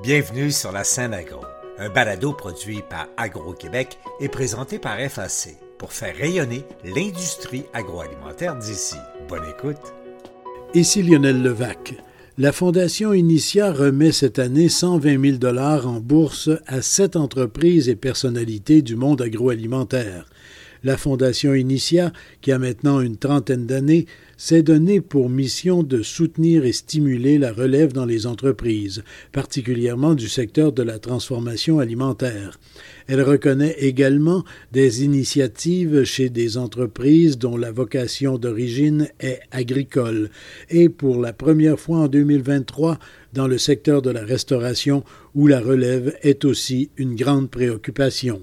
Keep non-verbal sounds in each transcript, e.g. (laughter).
Bienvenue sur la scène agro, un balado produit par Agro-Québec et présenté par FAC pour faire rayonner l'industrie agroalimentaire d'ici. Bonne écoute. Ici Lionel Levac. La Fondation Initia remet cette année 120 000 dollars en bourse à sept entreprises et personnalités du monde agroalimentaire. La Fondation Initia, qui a maintenant une trentaine d'années, s'est donné pour mission de soutenir et stimuler la relève dans les entreprises, particulièrement du secteur de la transformation alimentaire. Elle reconnaît également des initiatives chez des entreprises dont la vocation d'origine est agricole et pour la première fois en 2023 dans le secteur de la restauration où la relève est aussi une grande préoccupation.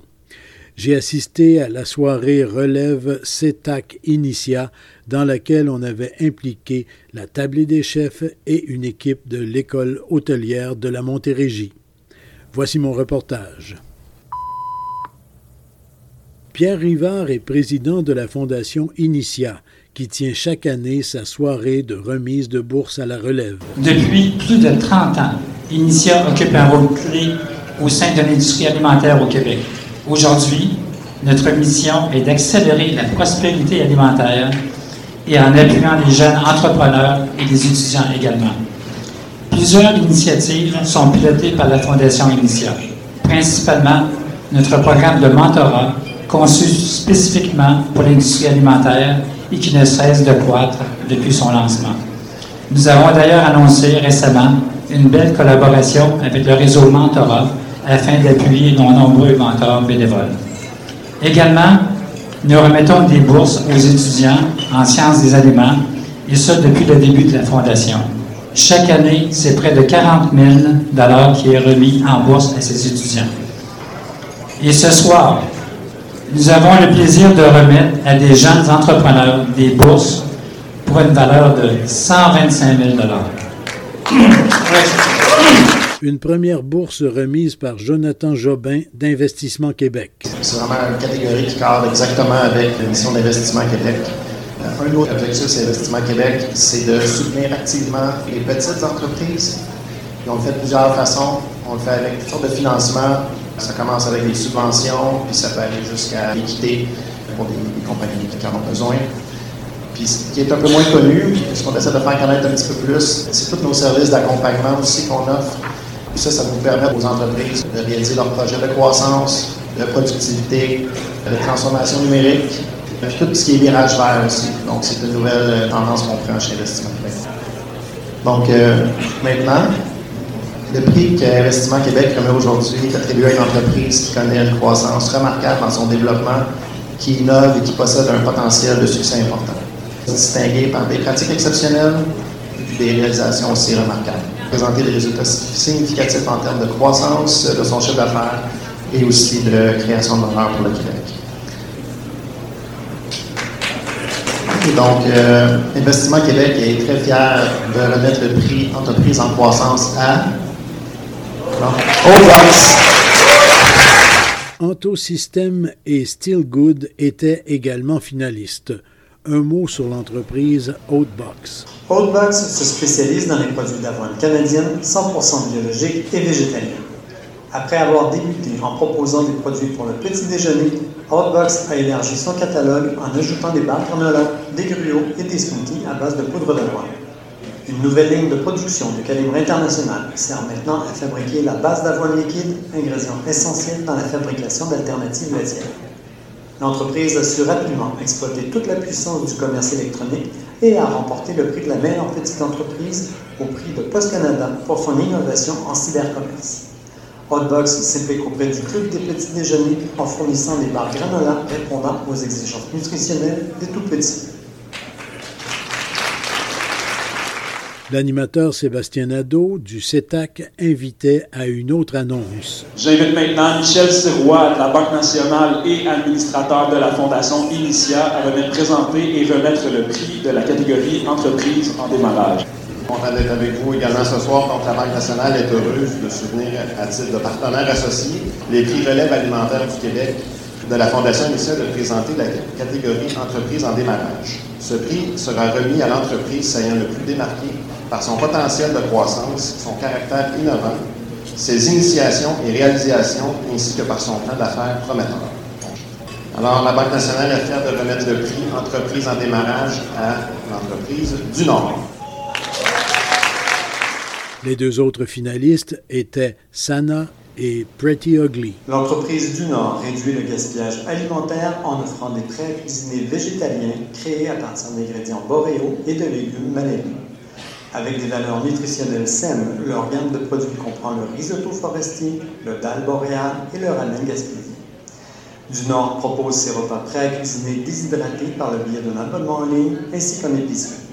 J'ai assisté à la soirée relève CETAC Initia, dans laquelle on avait impliqué la tablée des chefs et une équipe de l'école hôtelière de la Montérégie. Voici mon reportage. Pierre Rivard est président de la Fondation Initia, qui tient chaque année sa soirée de remise de bourse à la relève. Depuis plus de 30 ans, Initia occupe un rôle clé au sein de l'industrie alimentaire au Québec. Aujourd'hui, notre mission est d'accélérer la prospérité alimentaire et en appuyant les jeunes entrepreneurs et les étudiants également. Plusieurs initiatives sont pilotées par la Fondation Initia, principalement notre programme de mentorat conçu spécifiquement pour l'industrie alimentaire et qui ne cesse de croître depuis son lancement. Nous avons d'ailleurs annoncé récemment une belle collaboration avec le réseau Mentorat afin d'appuyer nos nombreux mentors bénévoles. Également, nous remettons des bourses aux étudiants en sciences des aliments, et ce depuis le début de la Fondation. Chaque année, c'est près de 40 000 qui est remis en bourse à ces étudiants. Et ce soir, nous avons le plaisir de remettre à des jeunes entrepreneurs des bourses pour une valeur de 125 000 (coughs) une première bourse remise par Jonathan Jobin d'Investissement Québec. C'est vraiment une catégorie qui cadre exactement avec la mission d'Investissement Québec. Euh, un autre objectif c'est Investissement Québec, c'est de soutenir activement les petites entreprises. on le fait de plusieurs façons. On le fait avec toutes sortes de financements. Ça commence avec des subventions, puis ça peut aller jusqu'à l'équité pour des, compagnies qui en ont besoin. Puis ce qui est un peu moins connu, ce qu'on essaie de faire connaître un petit peu plus, c'est tous nos services d'accompagnement aussi qu'on offre ça, ça nous permet aux entreprises de réaliser leurs projets de croissance, de productivité, de transformation numérique, puis tout ce qui est virage vert aussi. Donc, c'est une nouvelle euh, tendance qu'on prend chez Investissement Québec. Donc, euh, maintenant, le prix qu'Investissement Québec remet aujourd'hui est attribué à une entreprise qui connaît une croissance remarquable dans son développement, qui innove et qui possède un potentiel de succès important. Distingué par des pratiques exceptionnelles et des réalisations aussi remarquables présenter des résultats significatifs en termes de croissance de son chiffre d'affaires et aussi de création de valeur pour le Québec. donc, euh, Investissement Québec est très fier de remettre le prix Entreprise en croissance à Antosystème et Steelgood étaient également finalistes. Un mot sur l'entreprise Oatbox. Oatbox se spécialise dans les produits d'avoine canadienne 100% biologiques et végétaliens. Après avoir débuté en proposant des produits pour le petit déjeuner, Oatbox a élargi son catalogue en ajoutant des barres granola, des gruots et des smoothies à base de poudre d'avoine. Une nouvelle ligne de production de calibre international sert maintenant à fabriquer la base d'avoine liquide, ingrédient essentiel dans la fabrication d'alternatives laitières. L'entreprise a su rapidement exploiter toute la puissance du commerce électronique et a remporté le prix de la meilleure petite entreprise au prix de Post Canada pour son innovation en cybercommerce. Hotbox s'implique auprès du club des petits déjeuners en fournissant des barres granola répondant aux exigences nutritionnelles des tout petits. L'animateur Sébastien Nadeau du CETAC invitait à une autre annonce. J'invite maintenant Michel Sirois de la Banque nationale et administrateur de la Fondation Initia à venir présenter et remettre le prix de la catégorie Entreprise en démarrage. Content d'être avec vous également ce soir. Donc, la Banque nationale est heureuse de soutenir à titre de partenaire associé les prix relève alimentaire du Québec de la Fondation Initia de présenter la catégorie Entreprise en démarrage. Ce prix sera remis à l'entreprise ayant le plus démarqué par son potentiel de croissance, son caractère innovant ses initiations et réalisations, ainsi que par son plan d'affaires prometteur. Alors, la Banque nationale est fière de remettre le prix Entreprise en démarrage à l'entreprise du Nord. Les deux autres finalistes étaient Sana et Pretty Ugly. L'entreprise du Nord réduit le gaspillage alimentaire en offrant des prêts cuisinés végétaliens créés à partir d'ingrédients boréaux et de légumes malériaux. Avec des valeurs nutritionnelles saines, leur gamme de produits comprend le risotto forestier, le dalle boréal et le ramen gaspillé. Du Nord propose ses repas prêts à cuisiner déshydratés par le biais d'un abonnement en ligne ainsi qu'un épicerie.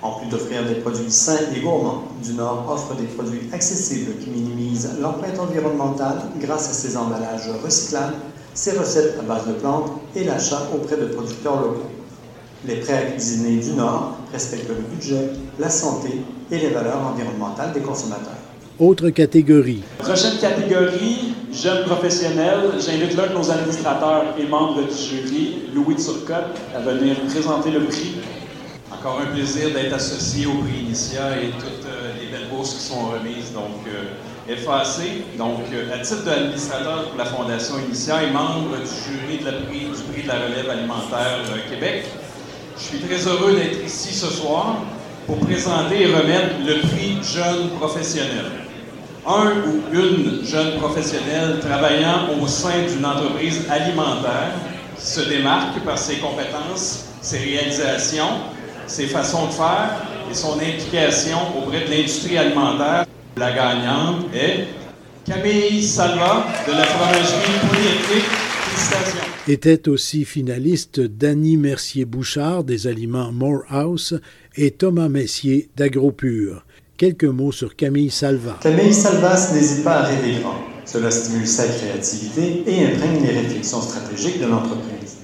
En plus d'offrir des produits sains et gourmands, Du Nord offre des produits accessibles qui minimisent l'empreinte environnementale grâce à ses emballages recyclables, ses recettes à base de plantes et l'achat auprès de producteurs locaux. Les prêts à cuisiner du Nord respectent le budget, la santé et les valeurs environnementales des consommateurs. Autre catégorie. Prochaine catégorie, jeunes professionnels. J'invite l'un de nos administrateurs et membres du jury, Louis Turcotte, à venir présenter le prix. Encore un plaisir d'être associé au prix Initia et toutes euh, les belles bourses qui sont remises. Donc, euh, FAC, donc euh, à titre d'administrateur pour la Fondation Initia et membre du jury de la prix, du prix de la relève alimentaire Québec, je suis très heureux d'être ici ce soir pour présenter et remettre le prix Jeune Professionnel un ou une jeune professionnelle travaillant au sein d'une entreprise alimentaire se démarque par ses compétences, ses réalisations, ses façons de faire et son implication auprès de l'industrie alimentaire. La gagnante est Camille Salva de la fromagerie polyéthique. Félicitations. Était aussi finaliste Danny Mercier-Bouchard des aliments Morehouse et Thomas Messier d'AgroPure. Quelques mots sur Camille Salva. Camille Salvas n'hésite pas à rêver grand. Cela stimule sa créativité et imprègne les réflexions stratégiques de l'entreprise.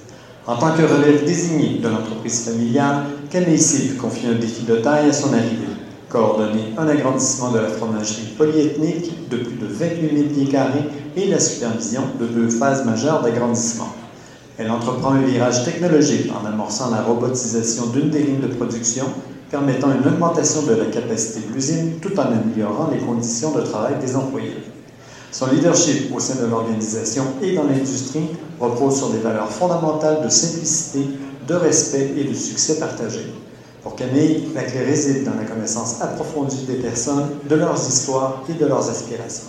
En tant que relève désigné de l'entreprise familiale, Camille s'est vu confier un défi de taille à son arrivée. Coordonner un agrandissement de la fromagerie polyethnique de plus de 28 000 pieds carrés et la supervision de deux phases majeures d'agrandissement. Elle entreprend un virage technologique en amorçant la robotisation d'une des lignes de production permettant une augmentation de la capacité de l'usine tout en améliorant les conditions de travail des employés. Son leadership au sein de l'organisation et dans l'industrie repose sur des valeurs fondamentales de simplicité, de respect et de succès partagé. Pour Camille, la clé réside dans la connaissance approfondie des personnes, de leurs histoires et de leurs aspirations.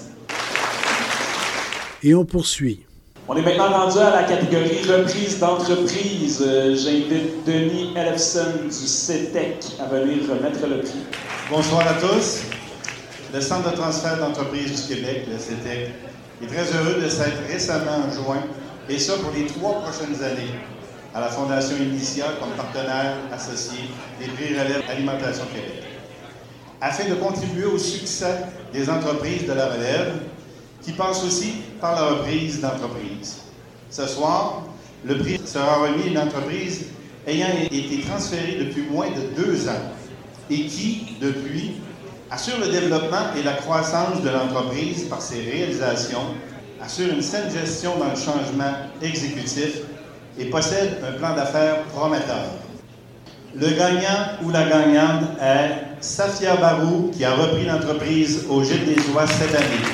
Et on poursuit. On est maintenant rendu à la catégorie reprise d'entreprise. Euh, j'invite Denis Elefson du CETEC à venir remettre le prix. Bonsoir à tous. Le Centre de transfert d'entreprise du Québec, le CETEC, est très heureux de s'être récemment joint, et ça pour les trois prochaines années, à la Fondation Initia comme partenaire associé des prix Relève Alimentation Québec. Afin de contribuer au succès des entreprises de la relève, qui passe aussi par la reprise d'entreprise. Ce soir, le prix sera remis à une entreprise ayant été transférée depuis moins de deux ans et qui, depuis, assure le développement et la croissance de l'entreprise par ses réalisations, assure une saine gestion dans le changement exécutif et possède un plan d'affaires prometteur. Le gagnant ou la gagnante est Safia Barou, qui a repris l'entreprise au Gilles des Oies cette année.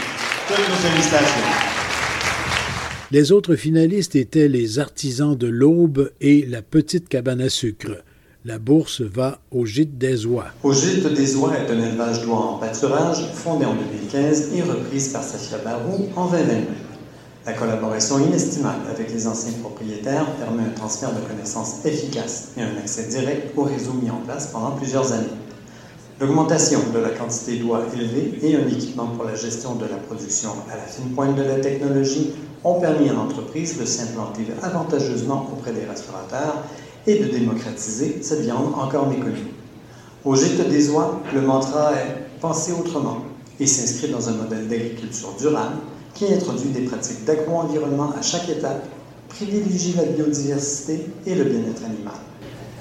Les autres finalistes étaient les artisans de l'Aube et la Petite Cabane à sucre. La bourse va au Gîte des Oies. Au Gîte des Oies est un élevage d'oies en pâturage fondé en 2015 et reprise par Safia Barou en 2022. La collaboration inestimable avec les anciens propriétaires permet un transfert de connaissances efficace et un accès direct au réseau mis en place pendant plusieurs années. L'augmentation de la quantité d'oie élevée et un équipement pour la gestion de la production à la fine pointe de la technologie ont permis à l'entreprise de s'implanter avantageusement auprès des restaurateurs et de démocratiser cette viande encore méconnue. Au gîte des oies, le mantra est penser autrement et s'inscrit dans un modèle d'agriculture durable qui introduit des pratiques d'agro-environnement à chaque étape, privilégie la biodiversité et le bien-être animal.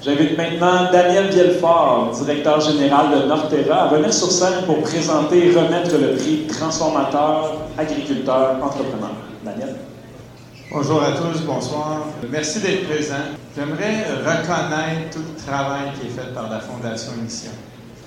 J'invite maintenant Daniel Vielfort, directeur général de Norterra, à venir sur scène pour présenter et remettre le prix Transformateur, Agriculteur, Entrepreneur. Daniel. Bonjour à tous, bonsoir. Merci d'être présent. J'aimerais reconnaître tout le travail qui est fait par la Fondation Mission.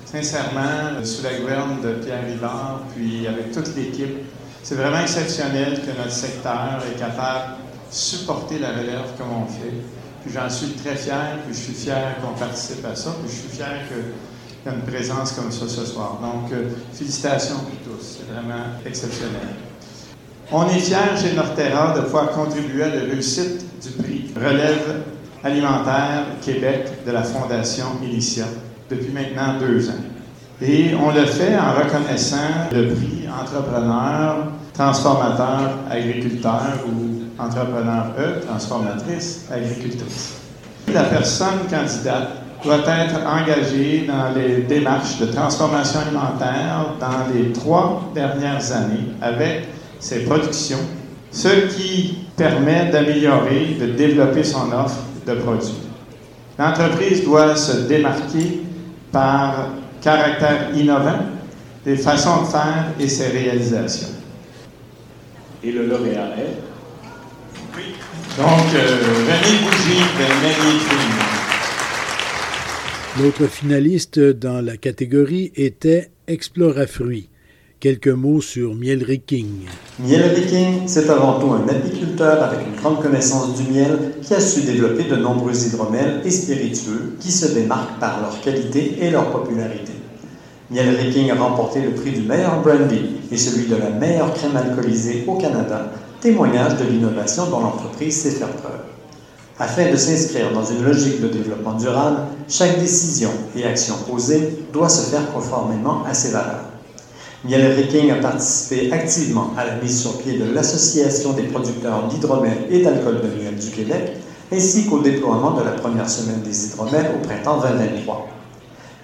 sincèrement, sous la gouverne de Pierre Rivard, puis avec toute l'équipe, c'est vraiment exceptionnel que notre secteur est capable de supporter la relève comme on fait. Puis j'en suis très fier, puis je suis fier qu'on participe à ça, puis je suis fier qu'il y ait une présence comme ça ce soir. Donc, euh, félicitations pour tous, c'est vraiment exceptionnel. On est fiers chez Norterra de pouvoir contribuer à la réussite du prix Relève alimentaire Québec de la Fondation Initia depuis maintenant deux ans. Et on le fait en reconnaissant le prix entrepreneur, transformateur, agriculteur ou entrepreneur E, transformatrice, agricultrice. La personne candidate doit être engagée dans les démarches de transformation alimentaire dans les trois dernières années avec ses productions, ce qui permet d'améliorer, de développer son offre de produits. L'entreprise doit se démarquer par caractère innovant, des façons de faire et ses réalisations. Et le lauréat est? Oui. Donc, euh, René Bougie de L'autre finaliste dans la catégorie était Explorafruits. Quelques mots sur Miel King. Miel King, c'est avant tout un apiculteur avec une grande connaissance du miel qui a su développer de nombreux hydromels et spiritueux qui se démarquent par leur qualité et leur popularité. Miel King a remporté le prix du meilleur brandy et celui de la meilleure crème alcoolisée au Canada, témoignage de l'innovation dont l'entreprise sait faire preuve. Afin de s'inscrire dans une logique de développement durable, chaque décision et action posée doit se faire conformément à ses valeurs. Miel Riking a participé activement à la mise sur pied de l'Association des producteurs d'hydromel et d'alcool de miel du Québec, ainsi qu'au déploiement de la première semaine des hydromels au printemps 2023.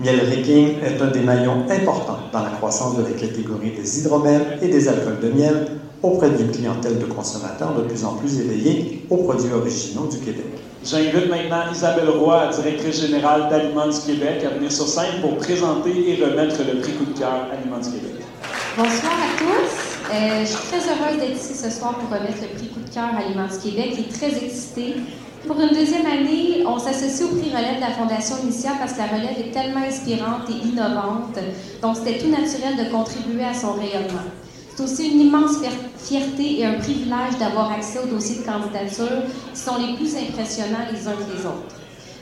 Miel Riking est un des maillons importants dans la croissance de la catégorie des hydromels et des alcools de miel auprès d'une clientèle de consommateurs de plus en plus éveillés aux produits originaux du Québec. J'invite maintenant Isabelle Roy, directrice générale d'Aliments du Québec, à venir sur scène pour présenter et remettre le prix coup de cœur Aliments du Québec. Bonsoir à tous. Euh, je suis très heureuse d'être ici ce soir pour remettre le prix coup de cœur Aliments du Québec et très excitée. Pour une deuxième année, on s'associe au prix relève de la Fondation Initia parce que la relève est tellement inspirante et innovante. Donc, c'était tout naturel de contribuer à son rayonnement. C'est aussi une immense fierté et un privilège d'avoir accès aux dossiers de candidature qui sont les plus impressionnants les uns que les autres.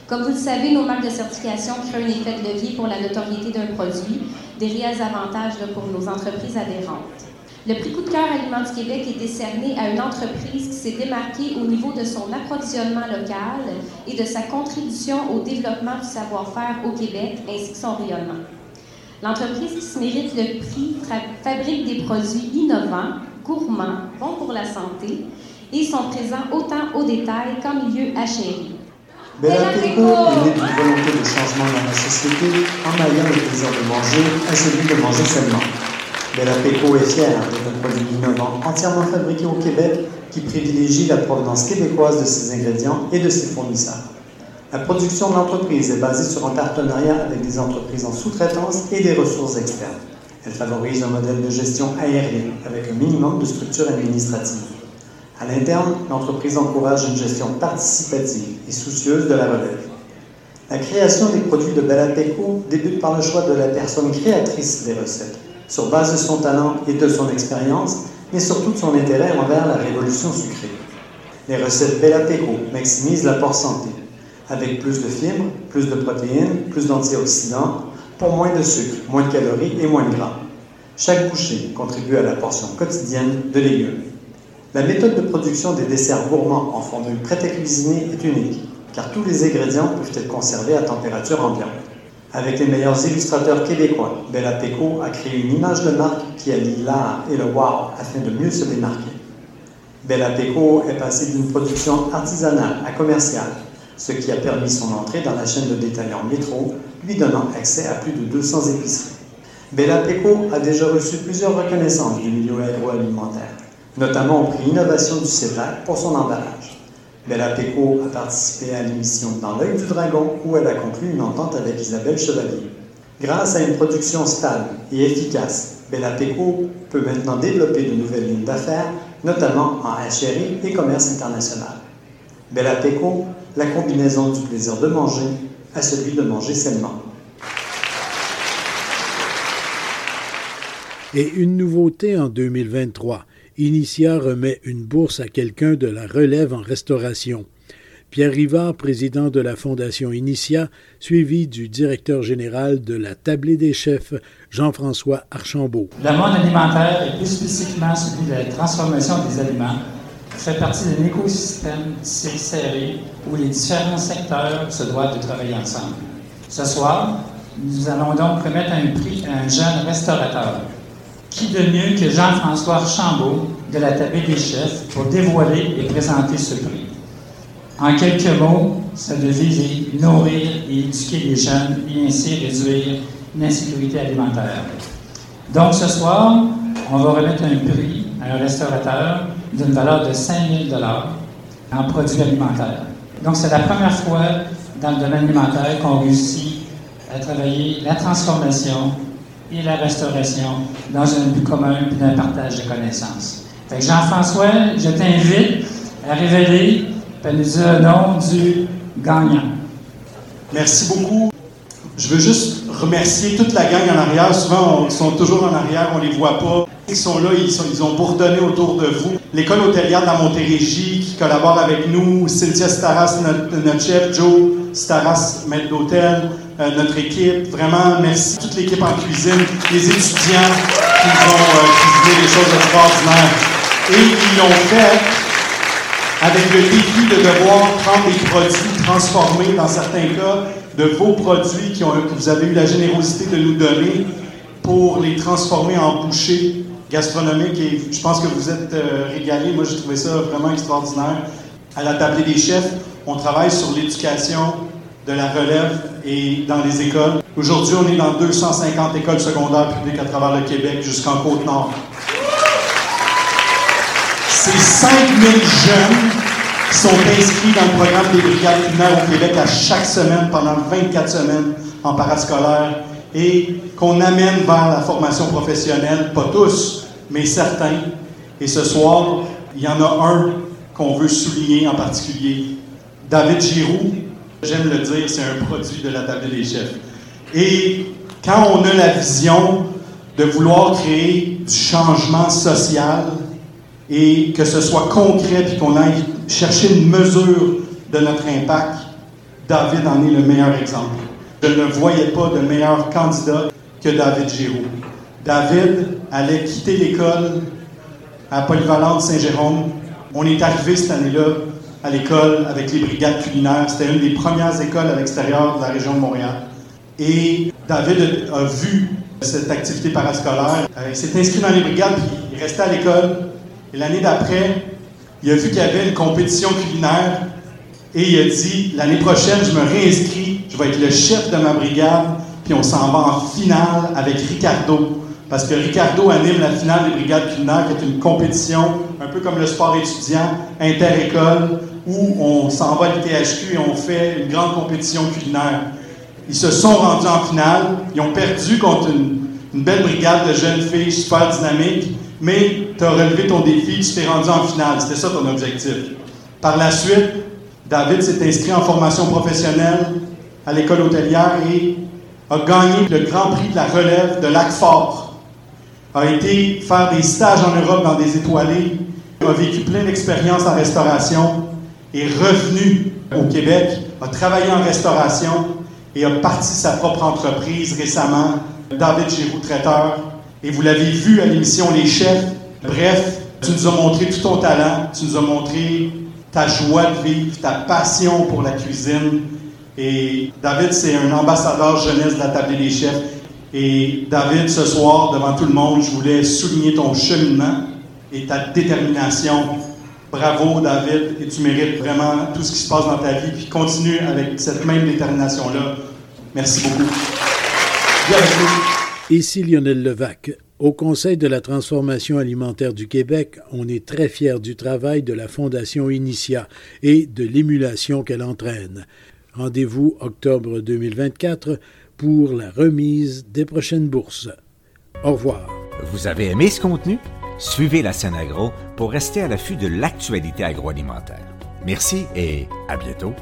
Comme vous le savez, nos marques de certification créent un effet de levier pour la notoriété d'un produit, des réels avantages pour nos entreprises adhérentes. Le prix coup de cœur Aliments du Québec est décerné à une entreprise qui s'est démarquée au niveau de son approvisionnement local et de sa contribution au développement du savoir-faire au Québec ainsi que son rayonnement. L'entreprise qui se mérite le prix fabrique des produits innovants, gourmands, bons pour la santé et sont présents autant au détail qu'en milieu achéri. Bella Peco est née d'une volonté de changement dans la société en alliant le plaisir de manger à celui de manger seulement. Bella Peco est fière d'être un produit innovant entièrement fabriqué au Québec qui privilégie la provenance québécoise de ses ingrédients et de ses fournisseurs. La production de l'entreprise est basée sur un partenariat avec des entreprises en sous-traitance et des ressources externes. Elle favorise un modèle de gestion aérienne avec un minimum de structure administrative. À l'interne, l'entreprise encourage une gestion participative et soucieuse de la relève. La création des produits de Bellapeco débute par le choix de la personne créatrice des recettes, sur base de son talent et de son expérience, mais surtout de son intérêt envers la révolution sucrée. Les recettes Bellapeco maximisent l'apport santé, avec plus de fibres, plus de protéines, plus d'antioxydants, pour moins de sucre, moins de calories et moins de gras. Chaque bouchée contribue à la portion quotidienne de légumes. La méthode de production des desserts gourmands en formule prête à cuisiner est unique, car tous les ingrédients peuvent être conservés à température ambiante. Avec les meilleurs illustrateurs québécois, Bella Peco a créé une image de marque qui allie l'art et le wow afin de mieux se démarquer. Bella Peco est passée d'une production artisanale à commerciale, ce qui a permis son entrée dans la chaîne de détaillants Métro, lui donnant accès à plus de 200 épiceries. Bella Peco a déjà reçu plusieurs reconnaissances du milieu agroalimentaire, notamment au prix Innovation du CEPAC pour son emballage. Bella Peco a participé à l'émission Dans l'œil du dragon où elle a conclu une entente avec Isabelle Chevalier. Grâce à une production stable et efficace, Bella Peco peut maintenant développer de nouvelles lignes d'affaires, notamment en HRI et commerce international. Bella Peco la combinaison du plaisir de manger à celui de manger sainement. Et une nouveauté en 2023. Initia remet une bourse à quelqu'un de la relève en restauration. Pierre Rivard, président de la Fondation Initia, suivi du directeur général de la Tablée des chefs, Jean-François Archambault. Le monde alimentaire et plus spécifiquement celui de la transformation des aliments fait partie d'un écosystème serré où les différents secteurs se doivent de travailler ensemble. Ce soir, nous allons donc remettre un prix à un jeune restaurateur qui de mieux que Jean-François Archambault de la Table des chefs pour dévoiler et présenter ce prix? En quelques mots, sa devise est nourrir et éduquer les jeunes et ainsi réduire l'insécurité alimentaire. Donc ce soir, on va remettre un prix à un restaurateur d'une valeur de 5 000 en produits alimentaires. Donc c'est la première fois dans le domaine alimentaire qu'on réussit à travailler la transformation et la restauration dans un but commun et d'un partage de connaissances. Jean-François, je t'invite à révéler et nous dire le nom du gagnant. Merci beaucoup. Je veux juste remercier toute la gang en arrière. Souvent, ils sont toujours en arrière, on les voit pas. Ils sont là, ils, sont, ils ont bourdonné autour de vous. L'école hôtelière de la Montérégie qui collabore avec nous, Cynthia Staras, notre, chef, Joe Staras, maître d'hôtel, euh, notre équipe. Vraiment, merci. Toute l'équipe en cuisine, les étudiants qui ont euh, cuisiné des choses extraordinaires. Et ils l'ont fait avec le défi de devoir prendre des produits transformés, dans certains cas, de vos produits qui ont, que vous avez eu la générosité de nous donner pour les transformer en bouchées gastronomiques. Et je pense que vous êtes euh, régalés. Moi, j'ai trouvé ça vraiment extraordinaire. À la table des chefs, on travaille sur l'éducation de la relève et dans les écoles. Aujourd'hui, on est dans 250 écoles secondaires publiques à travers le Québec jusqu'en Côte-Nord. C'est 5000 jeunes qui sont inscrits dans le programme des brigades culinaires au Québec à chaque semaine pendant 24 semaines en parascolaire et qu'on amène vers la formation professionnelle, pas tous, mais certains. Et ce soir, il y en a un qu'on veut souligner en particulier. David Giroux, j'aime le dire, c'est un produit de la table des chefs. Et quand on a la vision de vouloir créer du changement social, et que ce soit concret puis qu'on aille chercher une mesure de notre impact, David en est le meilleur exemple. Je ne voyais pas de meilleur candidat que David Giroux. David allait quitter l'école à Polyvalente Saint-Jérôme. On est arrivé cette année-là à l'école avec les brigades culinaires. C'était une des premières écoles à l'extérieur de la région de Montréal. Et David a vu cette activité parascolaire. Euh, il s'est inscrit dans les brigades, puis il restait à l'école. Et l'année d'après, il a vu qu'il y avait une compétition culinaire et il a dit l'année prochaine, je me réinscris, je vais être le chef de ma brigade, puis on s'en va en finale avec Ricardo. Parce que Ricardo anime la finale des brigades culinaires, qui est une compétition, un peu comme le sport étudiant, inter-école, où on s'en va à l'ITHQ et on fait une grande compétition culinaire. Ils se sont rendus en finale, ils ont perdu contre une, belle brigade de jeunes filles super dynamiques, mais tu as relevé ton défi, tu t'es rendu en finale. C'était ça ton objectif. Par la suite, David s'est inscrit en formation professionnelle à l'école hôtelière et a gagné le Grand Prix de la relève de Lac-Fort. A été faire des stages en Europe dans des étoilés, a vécu plein d'expériences en restauration, est revenu au Québec, a travaillé en restauration et a parti sa propre entreprise récemment, David Giroux Traiteur, et vous l'avez vu à l'émission Les Chefs. Bref, tu nous as montré tout ton talent, tu nous as montré ta joie de vivre, ta passion pour la cuisine. Et David, c'est un ambassadeur jeunesse de la table des chefs. Et David, ce soir, devant tout le monde, je voulais souligner ton cheminement et ta détermination. Bravo, David, et tu mérites vraiment tout ce qui se passe dans ta vie. Puis continue avec cette même détermination-là. Merci beaucoup. Ici Lionel Levac. Au Conseil de la transformation alimentaire du Québec, on est très fiers du travail de la Fondation Initia et de l'émulation qu'elle entraîne. Rendez-vous octobre 2024 pour la remise des prochaines bourses. Au revoir. Vous avez aimé ce contenu? Suivez la scène agro pour rester à l'affût de l'actualité agroalimentaire. Merci et à bientôt.